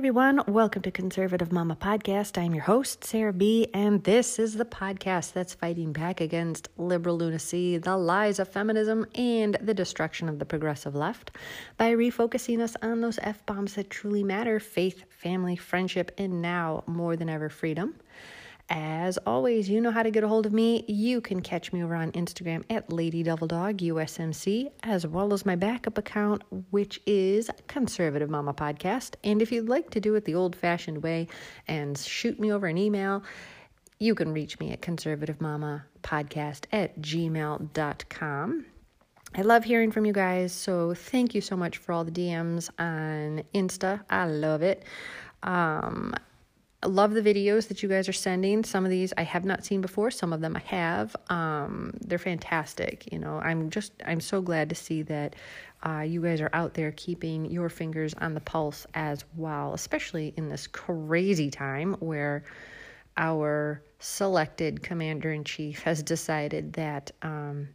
everyone. Welcome to Conservative Mama Podcast. I'm your host, Sarah B., and this is the podcast that's fighting back against liberal lunacy, the lies of feminism, and the destruction of the progressive left by refocusing us on those F bombs that truly matter faith, family, friendship, and now more than ever, freedom. As always, you know how to get a hold of me. You can catch me over on Instagram at Lady Devil Dog USMC, as well as my backup account, which is Conservative Mama Podcast. And if you'd like to do it the old fashioned way and shoot me over an email, you can reach me at Conservative Mama Podcast at gmail.com. I love hearing from you guys, so thank you so much for all the DMs on Insta. I love it. Um, Love the videos that you guys are sending. Some of these I have not seen before, some of them I have. Um, they're fantastic. You know, I'm just, I'm so glad to see that uh, you guys are out there keeping your fingers on the pulse as well, especially in this crazy time where our selected commander in chief has decided that, um,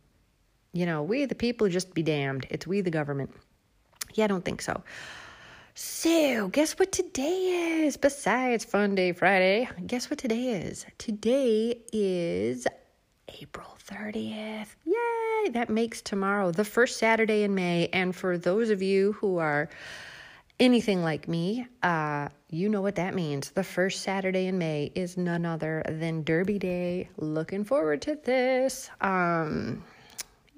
you know, we the people just be damned. It's we the government. Yeah, I don't think so. So, guess what today is? Besides Fun Day Friday, guess what today is? Today is April 30th. Yay! That makes tomorrow the first Saturday in May. And for those of you who are anything like me, uh, you know what that means. The first Saturday in May is none other than Derby Day. Looking forward to this. Um,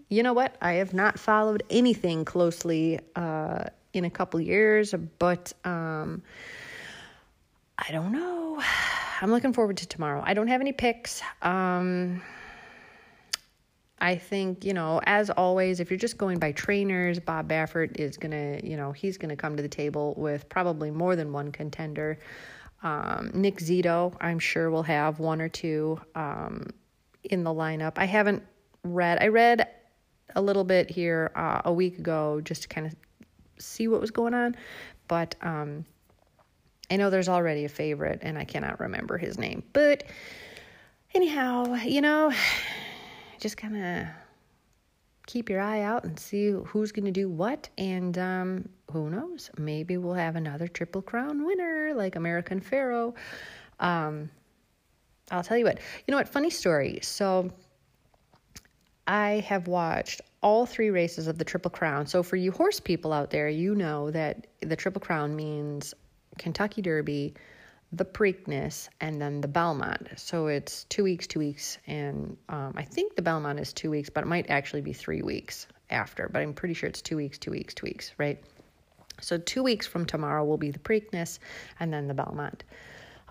you know what? I have not followed anything closely uh, in a couple years, but um, I don't know. I'm looking forward to tomorrow. I don't have any picks. Um, I think, you know, as always, if you're just going by trainers, Bob Baffert is going to, you know, he's going to come to the table with probably more than one contender. Um, Nick Zito, I'm sure, will have one or two um, in the lineup. I haven't read, I read a little bit here uh, a week ago just to kind of see what was going on. But um, I know there's already a favorite, and I cannot remember his name. But anyhow, you know, just kind of keep your eye out and see who's going to do what. And um, who knows? Maybe we'll have another Triple Crown winner like American Pharoah. Um, I'll tell you what. You know what? Funny story. So I have watched all three races of the Triple Crown. So, for you horse people out there, you know that the Triple Crown means Kentucky Derby, the Preakness, and then the Belmont. So, it's two weeks, two weeks, and um, I think the Belmont is two weeks, but it might actually be three weeks after. But I'm pretty sure it's two weeks, two weeks, two weeks, right? So, two weeks from tomorrow will be the Preakness and then the Belmont.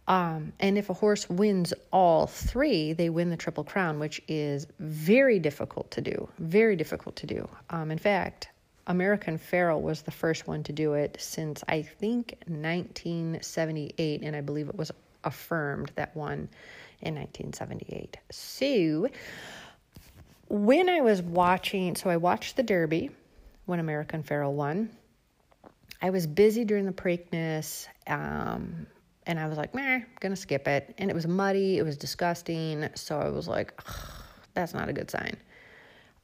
Um, and if a horse wins all three, they win the Triple Crown, which is very difficult to do. Very difficult to do. Um, in fact, American Pharoah was the first one to do it since I think 1978, and I believe it was Affirmed that one in 1978. So, when I was watching, so I watched the Derby when American Pharoah won. I was busy during the Preakness. Um, and I was like, meh, gonna skip it. And it was muddy, it was disgusting. So I was like, that's not a good sign.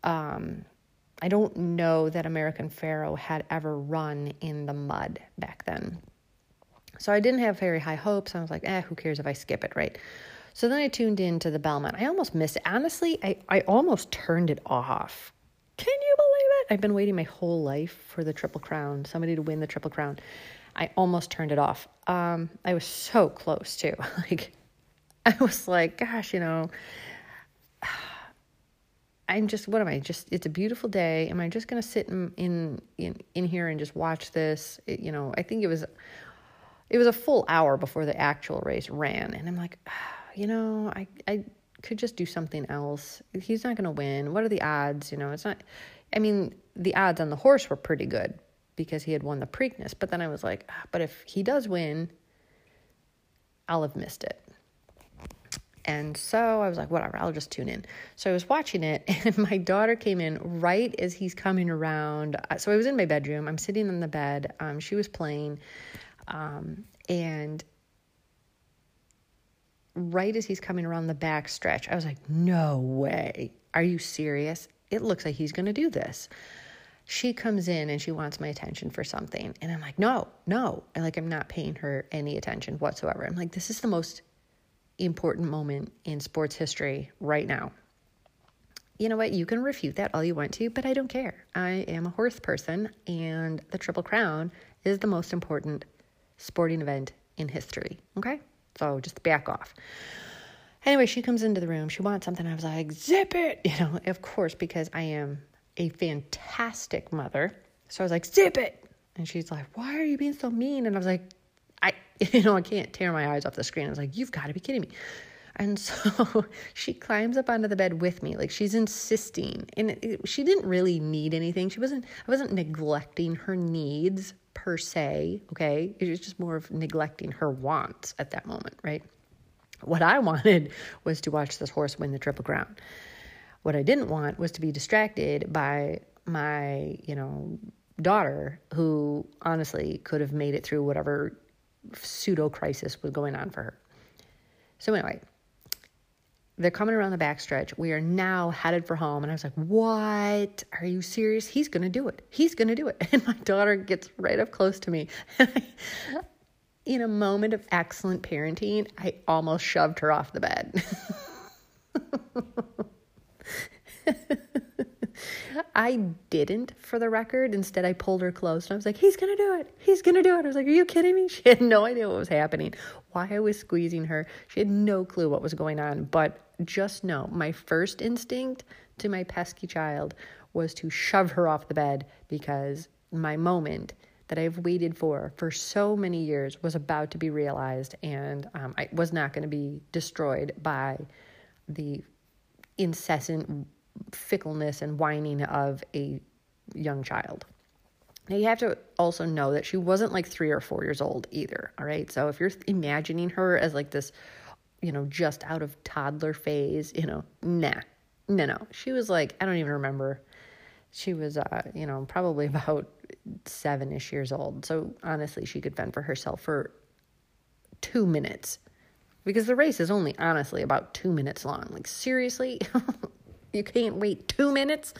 Um, I don't know that American Pharoah had ever run in the mud back then. So I didn't have very high hopes. I was like, eh, who cares if I skip it, right? So then I tuned into the Belmont. I almost missed it. Honestly, I, I almost turned it off. Can you believe it? I've been waiting my whole life for the Triple Crown, somebody to win the Triple Crown. I almost turned it off. Um, I was so close to like, I was like, gosh, you know, I'm just, what am I? Just, it's a beautiful day. Am I just going to sit in, in, in, in here and just watch this? It, you know, I think it was, it was a full hour before the actual race ran. And I'm like, you know, I, I could just do something else. He's not going to win. What are the odds? You know, it's not, I mean, the odds on the horse were pretty good, because he had won the Preakness. But then I was like, ah, but if he does win, I'll have missed it. And so I was like, whatever, I'll just tune in. So I was watching it, and my daughter came in right as he's coming around. Uh, so I was in my bedroom. I'm sitting on the bed. Um, she was playing. Um, and right as he's coming around the back stretch, I was like, no way. Are you serious? It looks like he's going to do this. She comes in and she wants my attention for something. And I'm like, no, no. And like, I'm not paying her any attention whatsoever. I'm like, this is the most important moment in sports history right now. You know what? You can refute that all you want to, but I don't care. I am a horse person, and the Triple Crown is the most important sporting event in history. Okay? So just back off. Anyway, she comes into the room. She wants something. I was like, zip it. You know, of course, because I am a fantastic mother. So I was like, zip it. And she's like, why are you being so mean? And I was like, I, you know, I can't tear my eyes off the screen. I was like, you've got to be kidding me. And so she climbs up onto the bed with me, like she's insisting. And it, it, she didn't really need anything. She wasn't, I wasn't neglecting her needs per se. Okay. It was just more of neglecting her wants at that moment, right? What I wanted was to watch this horse win the Triple Crown. What I didn't want was to be distracted by my, you know, daughter who honestly could have made it through whatever pseudo crisis was going on for her. So anyway, they're coming around the backstretch. We are now headed for home. And I was like, What? Are you serious? He's going to do it. He's going to do it. And my daughter gets right up close to me. In a moment of excellent parenting, I almost shoved her off the bed. I didn't, for the record. Instead, I pulled her close and I was like, he's going to do it. He's going to do it. I was like, are you kidding me? She had no idea what was happening, why I was squeezing her. She had no clue what was going on. But just know my first instinct to my pesky child was to shove her off the bed because my moment that I've waited for for so many years was about to be realized and um, I was not going to be destroyed by the incessant fickleness and whining of a young child. Now, you have to also know that she wasn't like three or four years old either. All right. So if you're imagining her as like this, you know, just out of toddler phase, you know, nah, no, no. She was like, I don't even remember. She was, uh, you know, probably about seven ish years old. So honestly, she could fend for herself for two minutes because the race is only honestly about two minutes long. Like, seriously? You can't wait two minutes.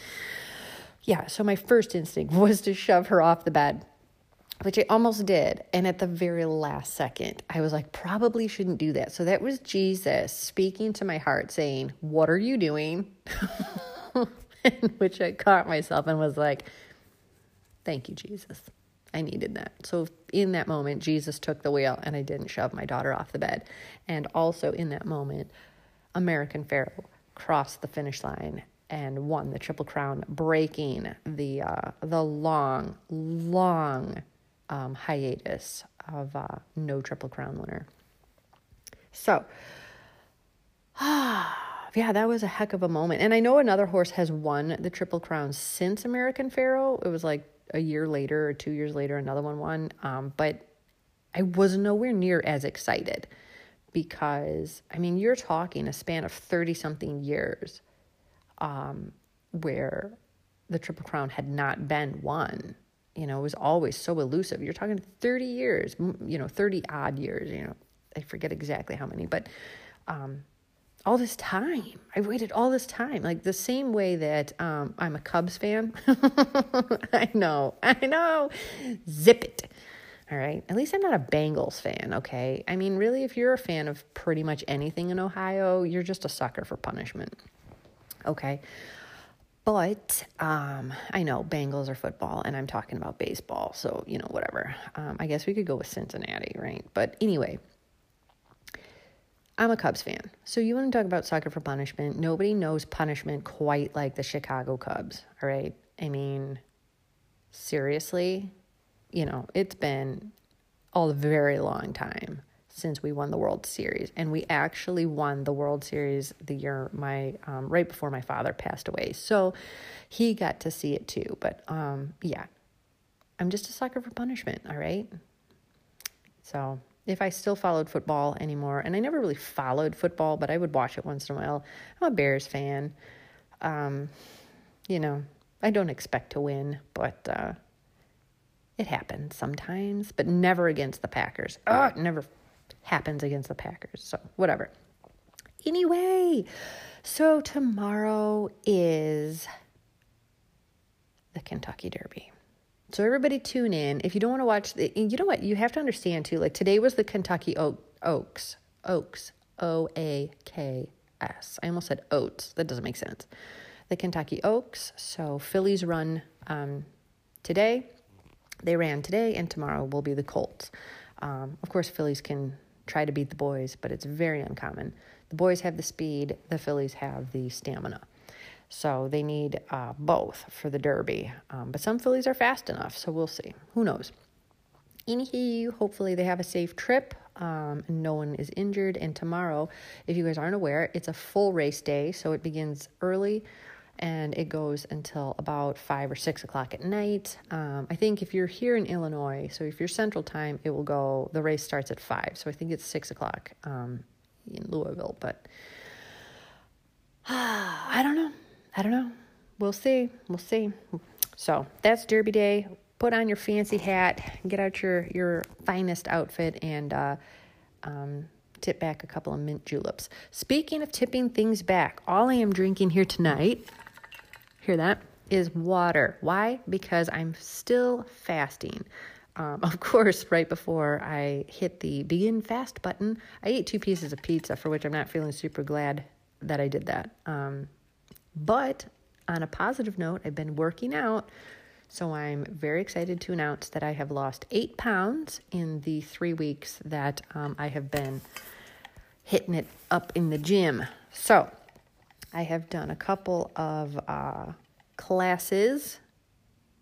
Yeah, so my first instinct was to shove her off the bed, which I almost did. And at the very last second, I was like, probably shouldn't do that. So that was Jesus speaking to my heart, saying, What are you doing? in which I caught myself and was like, Thank you, Jesus. I needed that. So in that moment, Jesus took the wheel and I didn't shove my daughter off the bed. And also in that moment, American Pharoah crossed the finish line and won the Triple Crown, breaking the uh, the long, long um, hiatus of uh, no Triple Crown winner. So, yeah, that was a heck of a moment. And I know another horse has won the Triple Crown since American Pharoah. It was like a year later or two years later, another one won. Um, but I was nowhere near as excited because I mean you're talking a span of 30 something years um, where the Triple Crown had not been won. You know, it was always so elusive. You're talking 30 years, you know, 30 odd years, you know, I forget exactly how many, but um, all this time. I waited all this time, like the same way that um, I'm a Cubs fan. I know, I know. Zip it. All right. At least I'm not a Bengals fan, okay? I mean, really, if you're a fan of pretty much anything in Ohio, you're just a sucker for punishment. Okay. But um, I know Bengals are football, and I'm talking about baseball, so you know whatever. Um, I guess we could go with Cincinnati, right? But anyway, I'm a Cubs fan, so you want to talk about sucker for punishment? Nobody knows punishment quite like the Chicago Cubs. All right, I mean, seriously, you know, it's been a very long time since we won the World Series, and we actually won the World Series the year my um, right before my father passed away. So he got to see it too. But um, yeah, I'm just a sucker for punishment. All right. So if I still followed football anymore, and I never really followed football, but I would watch it once in a while. I'm a Bears fan. Um, you know, I don't expect to win, but uh, it happens sometimes, but never against the Packers. Oh, it never happens against the Packers. So, whatever. Anyway, so tomorrow is the Kentucky Derby. So everybody tune in. If you don't want to watch the, you know what? You have to understand too. Like today was the Kentucky Oak, Oaks, Oaks, O A K S. I almost said oats. That doesn't make sense. The Kentucky Oaks. So fillies run um, today. They ran today, and tomorrow will be the Colts. Um, of course, fillies can try to beat the boys, but it's very uncommon. The boys have the speed. The fillies have the stamina. So they need uh, both for the Derby. Um, but some fillies are fast enough, so we'll see. Who knows? Anywho, hopefully they have a safe trip um, no one is injured. And tomorrow, if you guys aren't aware, it's a full race day. So it begins early and it goes until about five or six o'clock at night. Um, I think if you're here in Illinois, so if you're Central Time, it will go. The race starts at five, so I think it's six o'clock um, in Louisville. But I don't know. I don't know. We'll see. We'll see. So that's Derby Day. Put on your fancy hat, get out your, your finest outfit, and uh, um, tip back a couple of mint juleps. Speaking of tipping things back, all I am drinking here tonight, hear that, is water. Why? Because I'm still fasting. Um, of course, right before I hit the begin fast button, I ate two pieces of pizza, for which I'm not feeling super glad that I did that. Um, but on a positive note, I've been working out. So I'm very excited to announce that I have lost eight pounds in the three weeks that um, I have been hitting it up in the gym. So I have done a couple of uh, classes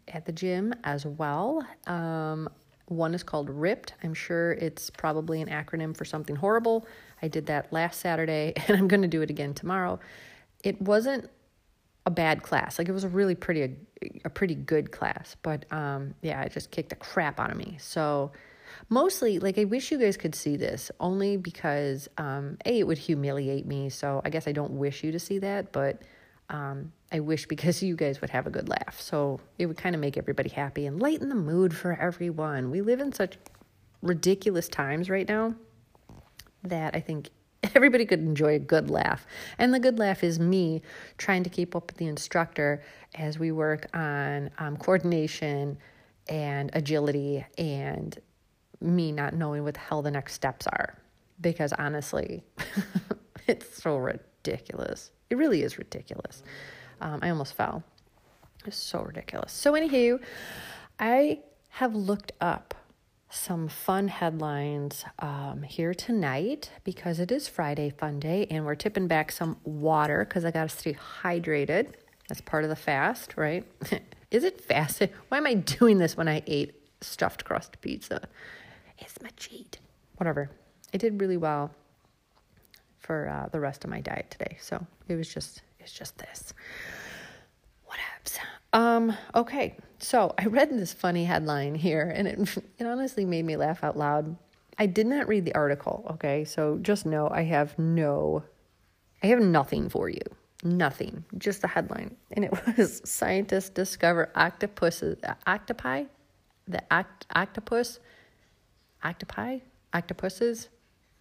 at the gym as well. Um, one is called RIPT. I'm sure it's probably an acronym for something horrible. I did that last Saturday and I'm going to do it again tomorrow. It wasn't a bad class. Like it was a really pretty a, a pretty good class, but um yeah, it just kicked the crap out of me. So mostly like I wish you guys could see this only because um a it would humiliate me. So I guess I don't wish you to see that, but um I wish because you guys would have a good laugh. So it would kind of make everybody happy and lighten the mood for everyone. We live in such ridiculous times right now that I think everybody could enjoy a good laugh. And the good laugh is me trying to keep up with the instructor as we work on um, coordination and agility and me not knowing what the hell the next steps are. Because honestly, it's so ridiculous. It really is ridiculous. Um, I almost fell. It's so ridiculous. So, anywho, I have looked up some fun headlines um, here tonight because it is Friday Fun Day and we're tipping back some water because I got to stay hydrated. That's part of the fast, right? is it fast? Why am I doing this when I ate stuffed crust pizza? It's my cheat. Whatever. I did really well for uh, the rest of my diet today, so it was just it's just this. What happens? Um, okay, so I read this funny headline here, and it, it honestly made me laugh out loud. I did not read the article, okay? So just know I have no, I have nothing for you. Nothing. Just the headline. And it was scientists discover octopuses, octopi? The oct, octopus? Octopi? Octopuses?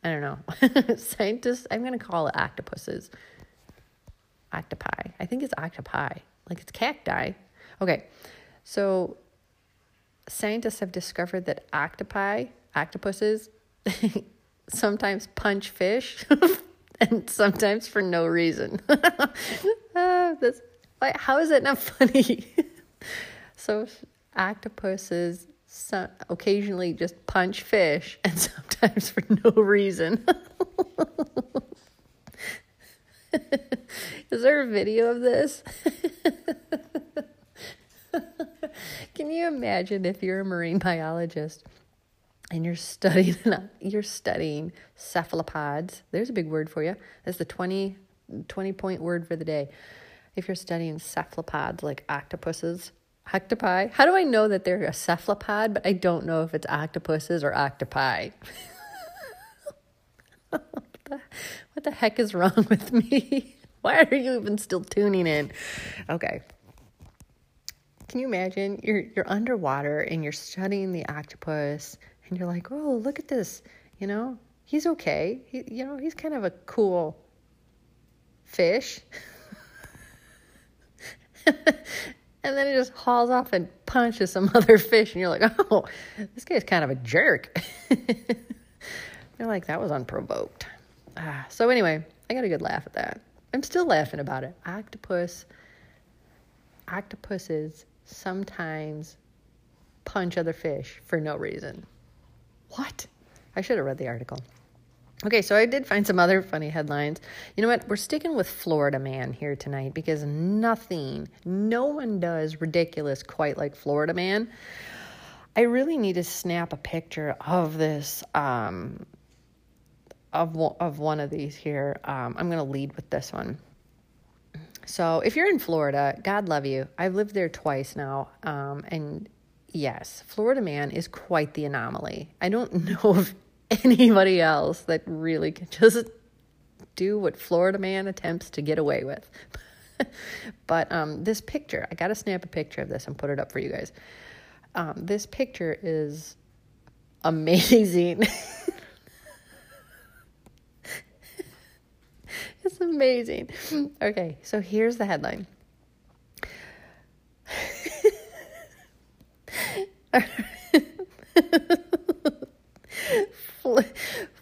I don't know. scientists, I'm going to call it octopuses. Octopi. I think it's octopi like it's cacti. Okay, so scientists have discovered that octopi, octopuses, sometimes punch fish, and sometimes for no reason. uh, that's, how is it not funny? so octopuses some, occasionally just punch fish, and sometimes for no reason. Is there a video of this? Can you imagine if you're a marine biologist and you're studying you're studying cephalopods? There's a big word for you. That's the 20, 20 point word for the day. If you're studying cephalopods like octopuses, octopi. How do I know that they're a cephalopod, but I don't know if it's octopuses or octopi? what the heck is wrong with me? Why are you even still tuning in? Okay. Can you imagine you're you're underwater and you're studying the octopus and you're like, "Oh, look at this. You know, he's okay. He, you know, he's kind of a cool fish." and then he just hauls off and punches some other fish, and you're like, oh, this guy's kind of a jerk. you're like, that was unprovoked. Ah, so, anyway, I got a good laugh at that. I'm still laughing about it. Octopus, octopuses sometimes punch other fish for no reason. What? I should have read the article. Okay, so I did find some other funny headlines. You know what? We're sticking with Florida Man here tonight because nothing, no one does ridiculous quite like Florida Man. I really need to snap a picture of this, um, of of one of these here. Um, I'm going to lead with this one. So, if you're in Florida, God love you. I've lived there twice now, um, and yes, Florida Man is quite the anomaly. I don't know if anybody else that really can just do what Florida man attempts to get away with. but um, this picture, I got to snap a picture of this and put it up for you guys. Um, this picture is amazing. it's amazing. Okay, so here's the headline.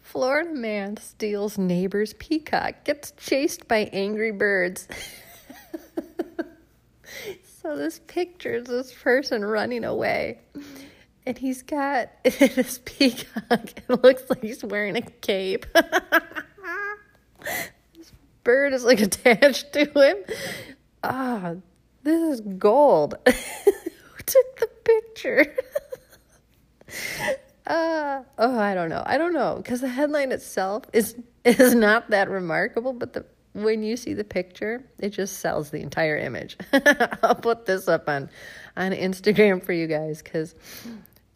Florida man steals neighbor's peacock, gets chased by angry birds. so this picture is this person running away. And he's got this peacock. It looks like he's wearing a cape. this bird is like attached to him. Ah, oh, this is gold. Who took the picture? Uh, oh, I don't know. I don't know because the headline itself is is not that remarkable, but the when you see the picture, it just sells the entire image. I'll put this up on on Instagram for you guys because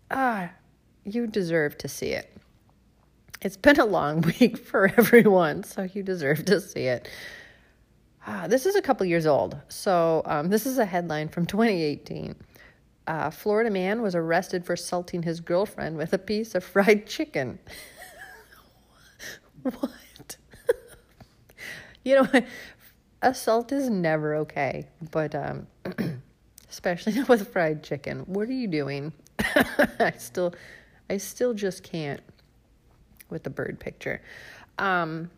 ah, you deserve to see it. It's been a long week for everyone, so you deserve to see it. Ah, this is a couple years old, so um, this is a headline from 2018 uh, Florida man was arrested for assaulting his girlfriend with a piece of fried chicken. what? you know, assault is never okay, but um, especially with fried chicken. What are you doing? I still, I still just can't with the bird picture. Um,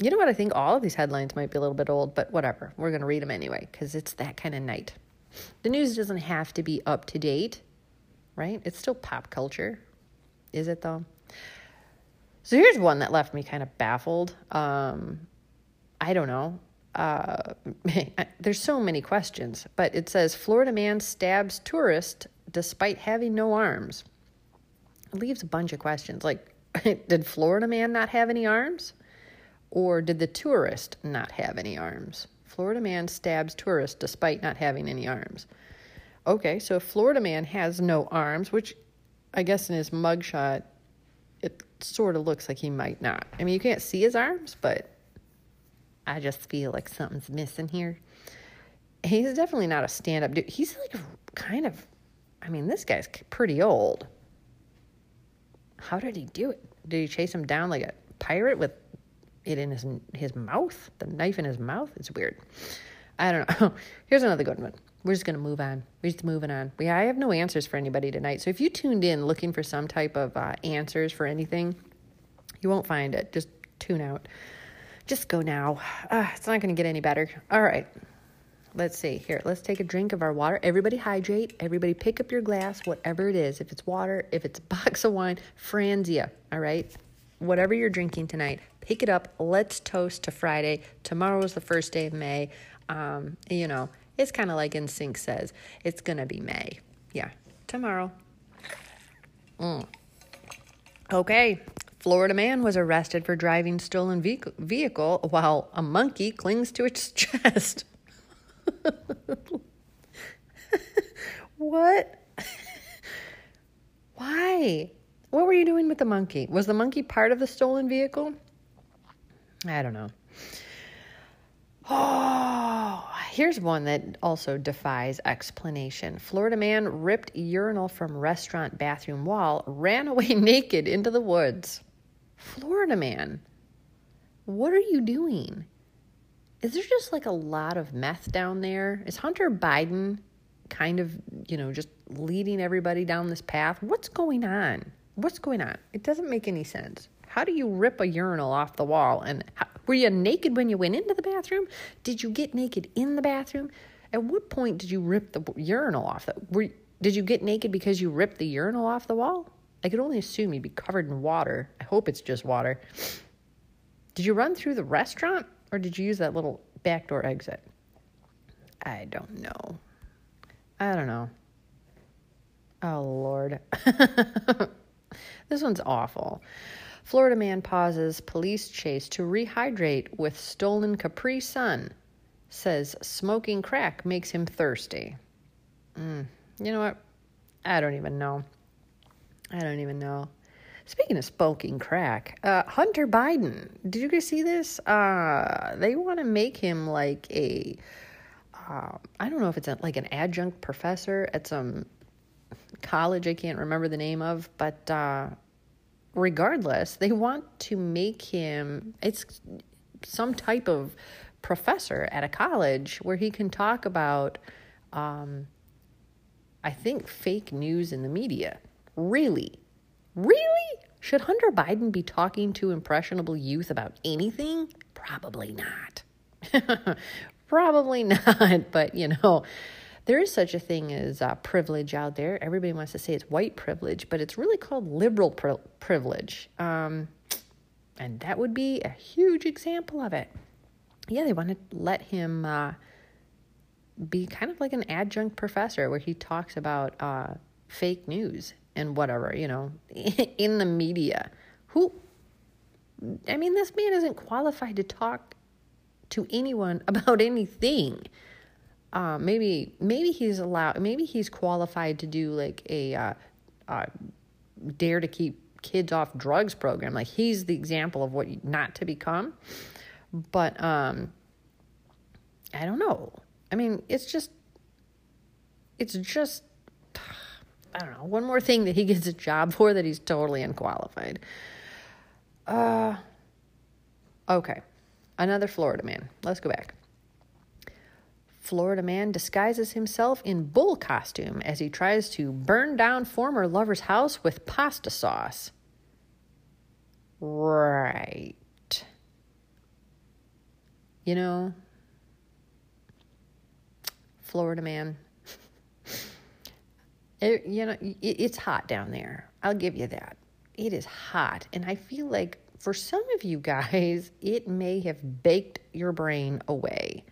you know what? I think all of these headlines might be a little bit old, but whatever. We're going to read them anyway because it's that kind of night. The news doesn't have to be up to date, right? It's still pop culture. Is it though? So here's one that left me kind of baffled. Um, I don't know. Uh, there's so many questions, but it says Florida man stabs tourist despite having no arms. It leaves a bunch of questions like, did Florida man not have any arms? Or did the tourist not have any arms? Florida man stabs tourist despite not having any arms. Okay, so if Florida man has no arms, which I guess in his mugshot, it sort of looks like he might not. I mean, you can't see his arms, but I just feel like something's missing here. He's definitely not a stand up dude. He's like kind of, I mean, this guy's pretty old. How did he do it? Did he chase him down like a pirate with it in his his mouth, the knife in his mouth. It's weird. I don't know. Here's another good one. We're just gonna move on. We're just moving on. We I have no answers for anybody tonight. So if you tuned in looking for some type of uh, answers for anything, you won't find it. Just tune out. Just go now. Uh, it's not gonna get any better. All right. Let's see here. Let's take a drink of our water. Everybody hydrate. Everybody pick up your glass, whatever it is. If it's water, if it's a box of wine, Franzia. All right. Whatever you're drinking tonight, pick it up. Let's toast to Friday. Tomorrow is the first day of May. Um, you know, it's kind of like NSYNC says, it's going to be May. Yeah, tomorrow. Mm. Okay. Florida man was arrested for driving stolen vehicle while a monkey clings to its chest. what? Why? What were you doing with the monkey? Was the monkey part of the stolen vehicle? I don't know. Oh, here's one that also defies explanation. Florida man ripped urinal from restaurant bathroom wall, ran away naked into the woods. Florida man, what are you doing? Is there just like a lot of meth down there? Is Hunter Biden kind of, you know, just leading everybody down this path. What's going on? What's going on? It doesn't make any sense. How do you rip a urinal off the wall? And how, were you naked when you went into the bathroom? Did you get naked in the bathroom? At what point did you rip the urinal off? The, were, did you get naked because you ripped the urinal off the wall? I could only assume you'd be covered in water. I hope it's just water. Did you run through the restaurant or did you use that little backdoor exit? I don't know. I don't know. Oh, Lord. this one's awful. Florida man pauses police chase to rehydrate with stolen Capri Sun. Says smoking crack makes him thirsty. Mm, you know what? I don't even know. I don't even know. Speaking of smoking crack, uh, Hunter Biden, did you guys see this? Uh, they want to make him like a, uh, I don't know if it's a, like an adjunct professor at some college I can't remember the name of, but uh, regardless, they want to make him, it's some type of professor at a college where he can talk about, um, I think, fake news in the media. Really? Really? Should Hunter Biden be talking to impressionable youth about anything? Probably not. Probably not. But, you know, there is such a thing as uh, privilege out there. Everybody wants to say it's white privilege, but it's really called liberal pri- privilege. Um, and that would be a huge example of it. Yeah, they want to let him uh, be kind of like an adjunct professor where he talks about uh, fake news and whatever, you know, in the media. Who, I mean, this man isn't qualified to talk to anyone about anything. Uh, maybe, maybe he's allowed, maybe he's qualified to do like a uh, uh, dare to keep kids off drugs program. Like he's the example of what not to become. But um, I don't know. I mean, it's just, it's just I don't know, one more thing that he gets a job for that he's totally unqualified. Uh, okay. Another Florida man. Let's go back. Florida man disguises himself in bull costume as he tries to burn down former lover's house with pasta sauce. Right. You know, Florida man, it, you know, it, it's hot down there. I'll give you that. It is hot. And I feel like for some of you guys, it may have baked your brain away.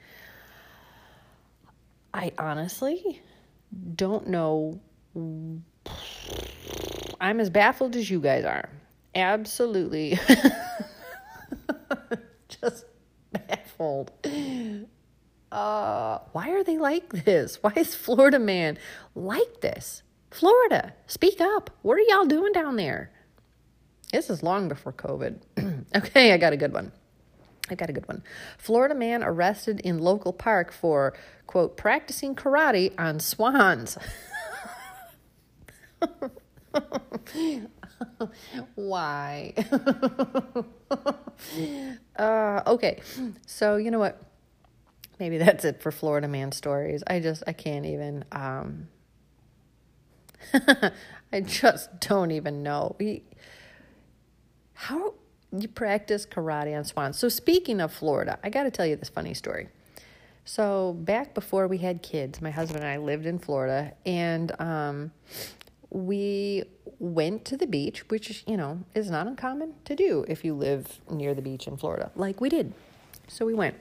I honestly don't know. I'm as baffled as you guys are. Absolutely. Just baffled. Uh, why are they like this? Why is Florida man like this? Florida, speak up. What are y'all doing down there? This is long before COVID. okay, I got a good one. I got a good one. Florida man arrested in local park for, quote, practicing karate on swans. Why? uh, okay, so you know what? maybe that's it for Florida man stories. I just I can't even um I just don't even know. How you practice karate on swans. So speaking of Florida, I got to tell you this funny story. So back before we had kids, my husband and I lived in Florida and um we went to the beach, which you know is not uncommon to do if you live near the beach in Florida, like we did. So we went.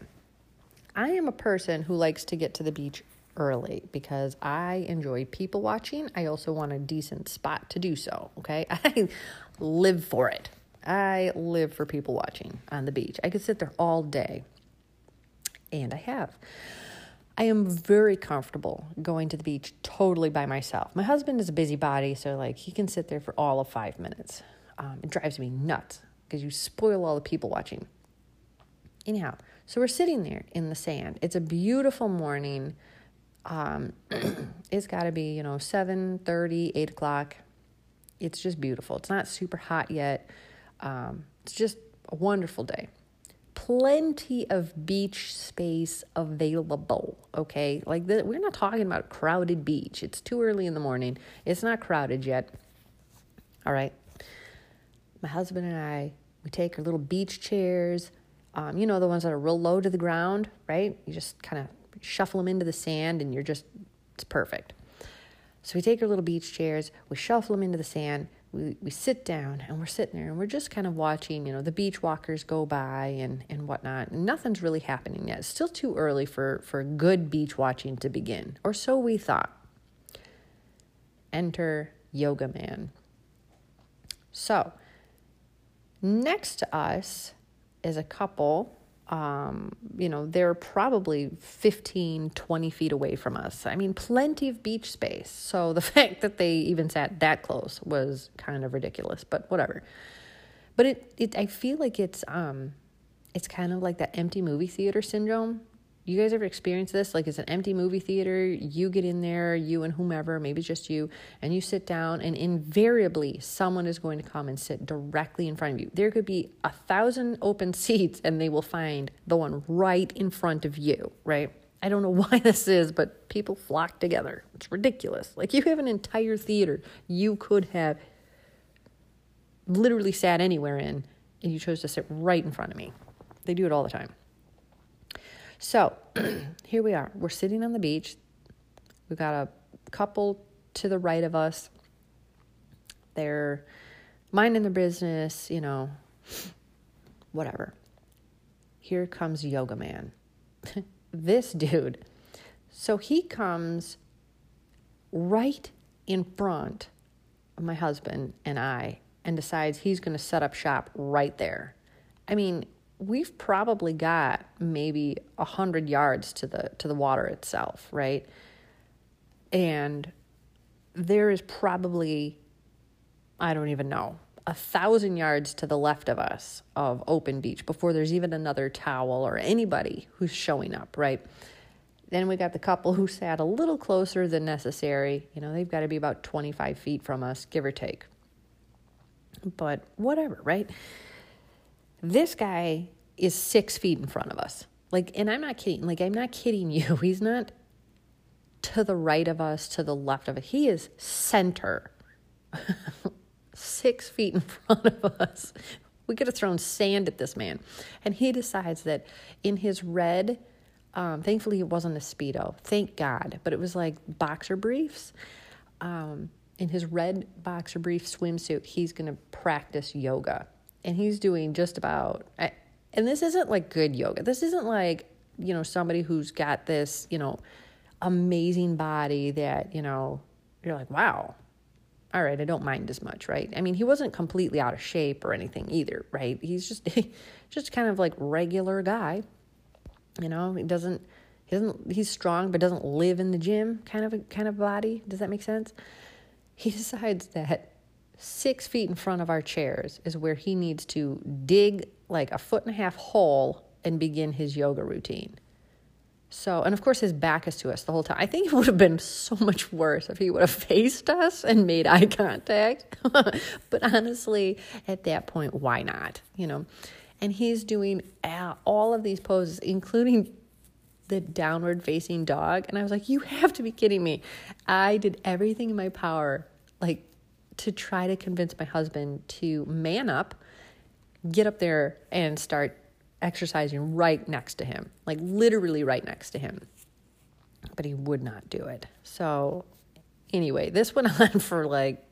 I am a person who likes to get to the beach early because I enjoy people watching. I also want a decent spot to do so. Okay. I live for it. I live for people watching on the beach. I could sit there all day, and I have. I am very comfortable going to the beach totally by myself. My husband is a busybody, so like he can sit there for all of five minutes. Um, it drives me nuts because you spoil all the people watching. Anyhow, so we're sitting there in the sand. It's a beautiful morning. Um, it's got to be, you know, 7 30, 8 o'clock. It's just beautiful. It's not super hot yet. Um, it's just a wonderful day. plenty of beach space available. Okay, like the, we're not talking about crowded beach. It's too early in the morning. It's not crowded yet. All right, my husband and I we take our little beach chairs. Um, you know the ones that are real low to the ground, right? You just kind of shuffle them into the sand, and you're just it's perfect. So we take our little beach chairs, we shuffle them into the sand, we, we sit down and we're sitting there and we're just kind of watching, you know, the beach walkers go by and, and whatnot. Nothing's really happening yet. It's still too early for, for good beach watching to begin, or so we thought. Enter Yoga Man. So, next to us is a couple um, you know, they're probably 15, 20 feet away from us. I mean, plenty of beach space. So the fact that they even sat that close was kind of ridiculous, but whatever. But it, it I feel like it's um it's kind of like that empty movie theater syndrome you guys ever experienced this? Like it's an empty movie theater, you get in there, you and whomever, maybe just you, and you sit down, and invariably someone is going to come and sit directly in front of you. There could be a thousand open seats, and they will find the one right in front of you, right? I don't know why this is, but people flock together. It's ridiculous. Like you have an entire theater you could have literally sat anywhere in, and you chose to sit right in front of me. They do it all the time. So here we are. We're sitting on the beach. We've got a couple to the right of us. They're minding their business, you know, whatever. Here comes Yoga Man. this dude. So he comes right in front of my husband and I and decides he's going to set up shop right there. I mean, we've probably got maybe a hundred yards to the to the water itself, right? And there is probably I don't even know a thousand yards to the left of us of open beach before there's even another towel or anybody who's showing up, right? Then we got the couple who sat a little closer than necessary. You know, they've got to be about 25 feet from us, give or take. But whatever, right? This guy is six feet in front of us. Like, and I'm not kidding. Like, I'm not kidding you. He's not to the right of us, to the left of it. He is center, six feet in front of us. We could have thrown sand at this man. And he decides that in his red, um, thankfully it wasn't a Speedo, thank God, but it was like boxer briefs. Um, in his red boxer brief swimsuit, he's going to practice yoga and he's doing just about and this isn't like good yoga. This isn't like you know somebody who's got this you know amazing body that you know you're like wow. All right i don't mind as much right? I mean he wasn't completely out of shape or anything either right? He's just just kind of like regular guy you know? He doesn't he doesn't he's strong but doesn't live in the gym kind of a kind of body. Does that make sense? He decides that six feet in front of our chairs is where he needs to dig like a foot and a half hole and begin his yoga routine. So, and of course, his back is to us the whole time. I think it would have been so much worse if he would have faced us and made eye contact. but honestly, at that point, why not? You know? And he's doing uh, all of these poses, including the downward facing dog. And I was like, you have to be kidding me. I did everything in my power, like to try to convince my husband to man up, get up there, and start exercising right next to him, like literally right next to him. But he would not do it. So, anyway, this went on for like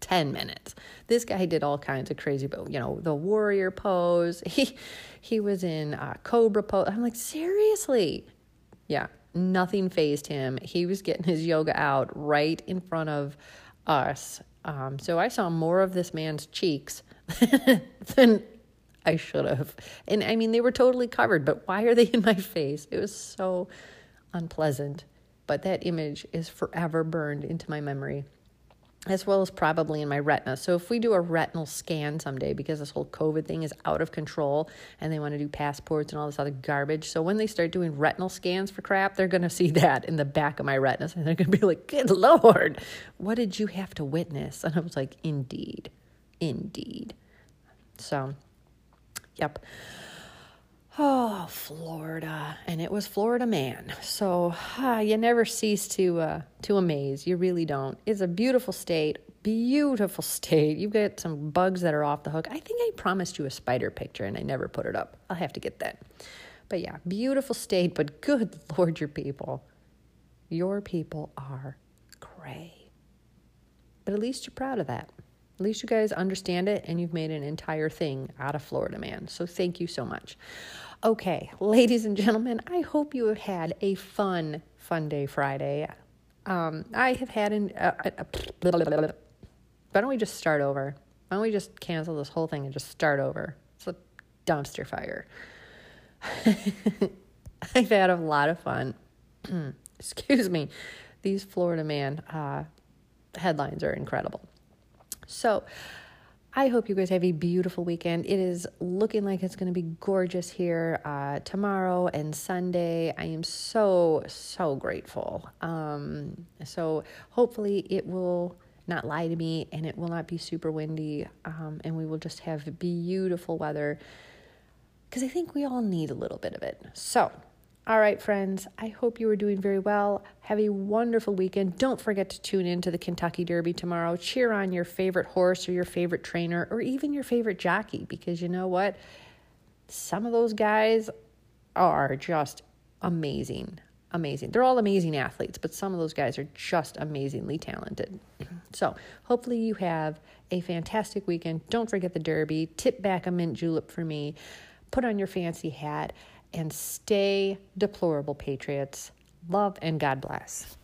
10 minutes. This guy did all kinds of crazy, but you know, the warrior pose. He he was in a cobra pose. I'm like, seriously? Yeah, nothing phased him. He was getting his yoga out right in front of us um, so I saw more of this man's cheeks than I should have. And I mean, they were totally covered, but why are they in my face? It was so unpleasant. But that image is forever burned into my memory as well as probably in my retina. So if we do a retinal scan someday, because this whole COVID thing is out of control and they want to do passports and all this other garbage. So when they start doing retinal scans for crap, they're going to see that in the back of my retinas and they're going to be like, good Lord, what did you have to witness? And I was like, indeed, indeed. So, yep. Oh, Florida, and it was Florida man. So uh, you never cease to uh, to amaze. You really don't. It's a beautiful state, beautiful state. You've got some bugs that are off the hook. I think I promised you a spider picture, and I never put it up. I'll have to get that. But yeah, beautiful state. But good lord, your people, your people are gray. But at least you're proud of that. At least you guys understand it and you've made an entire thing out of Florida Man. So thank you so much. Okay, ladies and gentlemen, I hope you have had a fun, fun day Friday. Um, I have had an. Uh, uh, why don't we just start over? Why don't we just cancel this whole thing and just start over? It's a dumpster fire. I've had a lot of fun. Excuse me. These Florida man uh, headlines are incredible. So, I hope you guys have a beautiful weekend. It is looking like it's going to be gorgeous here uh, tomorrow and Sunday. I am so, so grateful. Um, so, hopefully, it will not lie to me and it will not be super windy um, and we will just have beautiful weather because I think we all need a little bit of it. So, all right, friends, I hope you are doing very well. Have a wonderful weekend. Don't forget to tune in to the Kentucky Derby tomorrow. Cheer on your favorite horse or your favorite trainer or even your favorite jockey because you know what? Some of those guys are just amazing. Amazing. They're all amazing athletes, but some of those guys are just amazingly talented. So, hopefully, you have a fantastic weekend. Don't forget the Derby. Tip back a mint julep for me. Put on your fancy hat and stay deplorable, Patriots. Love and God bless.